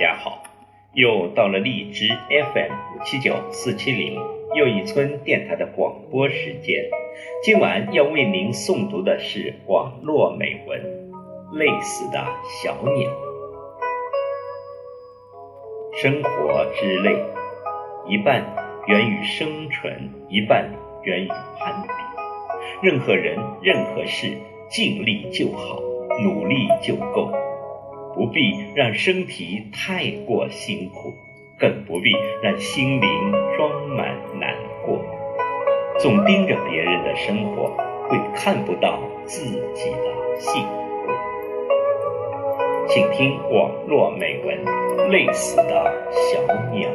家好！又到了荔枝 FM 五七九四七零又一村电台的广播时间。今晚要为您诵读的是网络美文《累死的小鸟》。生活之累，一半源于生存，一半源于攀比。任何人、任何事，尽力就好，努力就够。不必让身体太过辛苦，更不必让心灵装满难过。总盯着别人的生活，会看不到自己的幸福。请听网络美文《累死的小鸟》。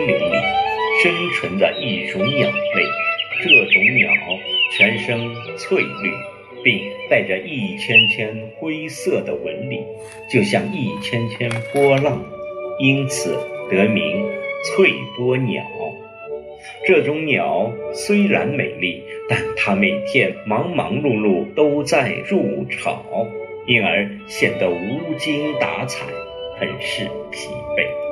森林里生存着一种鸟类，这种鸟全身翠绿，并带着一圈圈灰色的纹理，就像一圈圈波浪，因此得名翠波鸟。这种鸟虽然美丽，但它每天忙忙碌碌都在筑巢，因而显得无精打采。很是疲惫。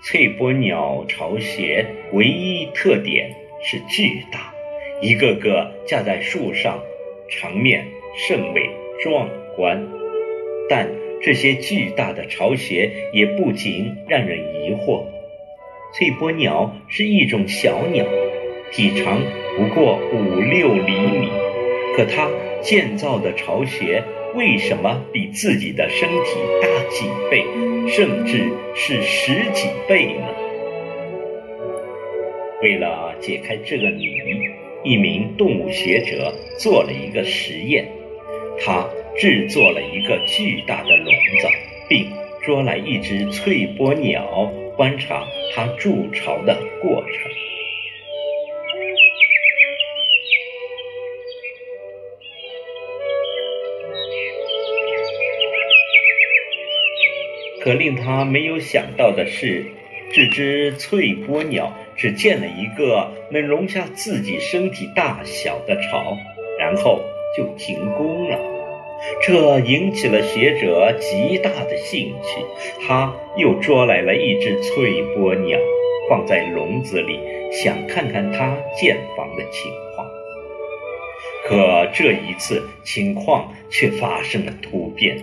翠波鸟巢穴唯一特点是巨大，一个个架在树上，场面甚为壮观。但这些巨大的巢穴也不禁让人疑惑：翠波鸟是一种小鸟，体长不过五六厘米，可它建造的巢穴。为什么比自己的身体大几倍，甚至是十几倍呢？为了解开这个谜，一名动物学者做了一个实验。他制作了一个巨大的笼子，并捉来一只翠波鸟，观察它筑巢的过程。可令他没有想到的是，这只翠波鸟只建了一个能容下自己身体大小的巢，然后就停工了。这引起了学者极大的兴趣。他又捉来了一只翠波鸟，放在笼子里，想看看它建房的情况。可这一次情况却发生了突变。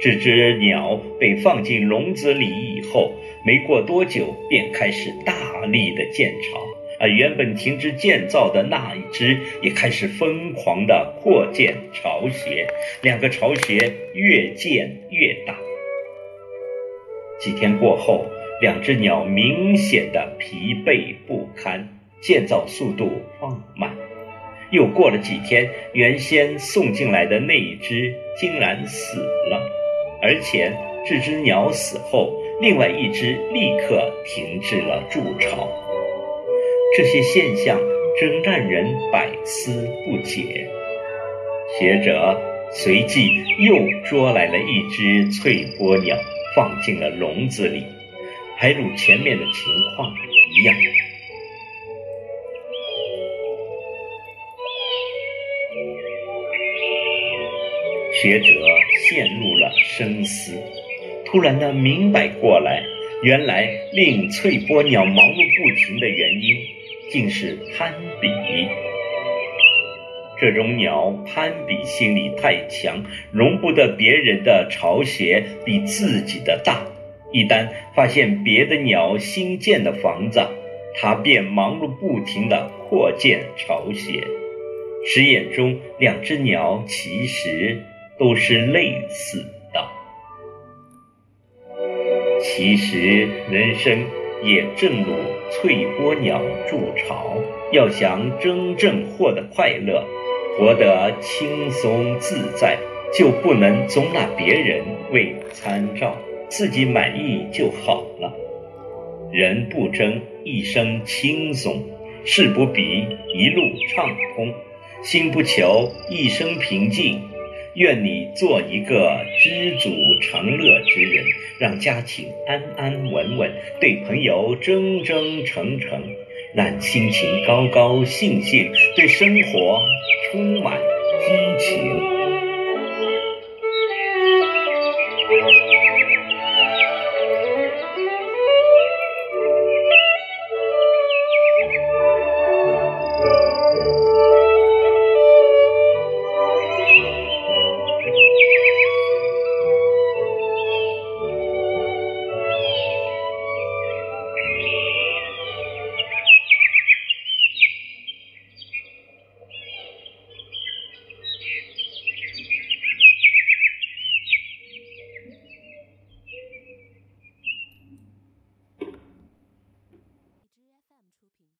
这只鸟被放进笼子里以后，没过多久便开始大力的建巢，而原本停止建造的那一只也开始疯狂的扩建巢穴，两个巢穴越建越大。几天过后，两只鸟明显的疲惫不堪，建造速度放慢。又过了几天，原先送进来的那一只竟然死了。而且这只鸟死后另外一只立刻停止了筑巢。这些现象真让人百思不解。学者随即又捉来了一只翠波鸟放进了笼子里还如前面的情况一样。学者陷入了深思，突然的明白过来，原来令翠波鸟忙碌不停的原因，竟是攀比。这种鸟攀比心理太强，容不得别人的巢穴比自己的大。一旦发现别的鸟新建的房子，它便忙碌不停地扩建巢穴。实验中，两只鸟其实都是类似的。其实，人生也正如翠波鸟筑巢，要想真正获得快乐。活得轻松自在，就不能总拿别人为参照，自己满意就好了。人不争一生轻松，事不比一路畅通，心不求一生平静。愿你做一个知足常乐之人，让家庭安安稳稳，对朋友真真诚诚。让心情高高兴兴，对生活充满激情。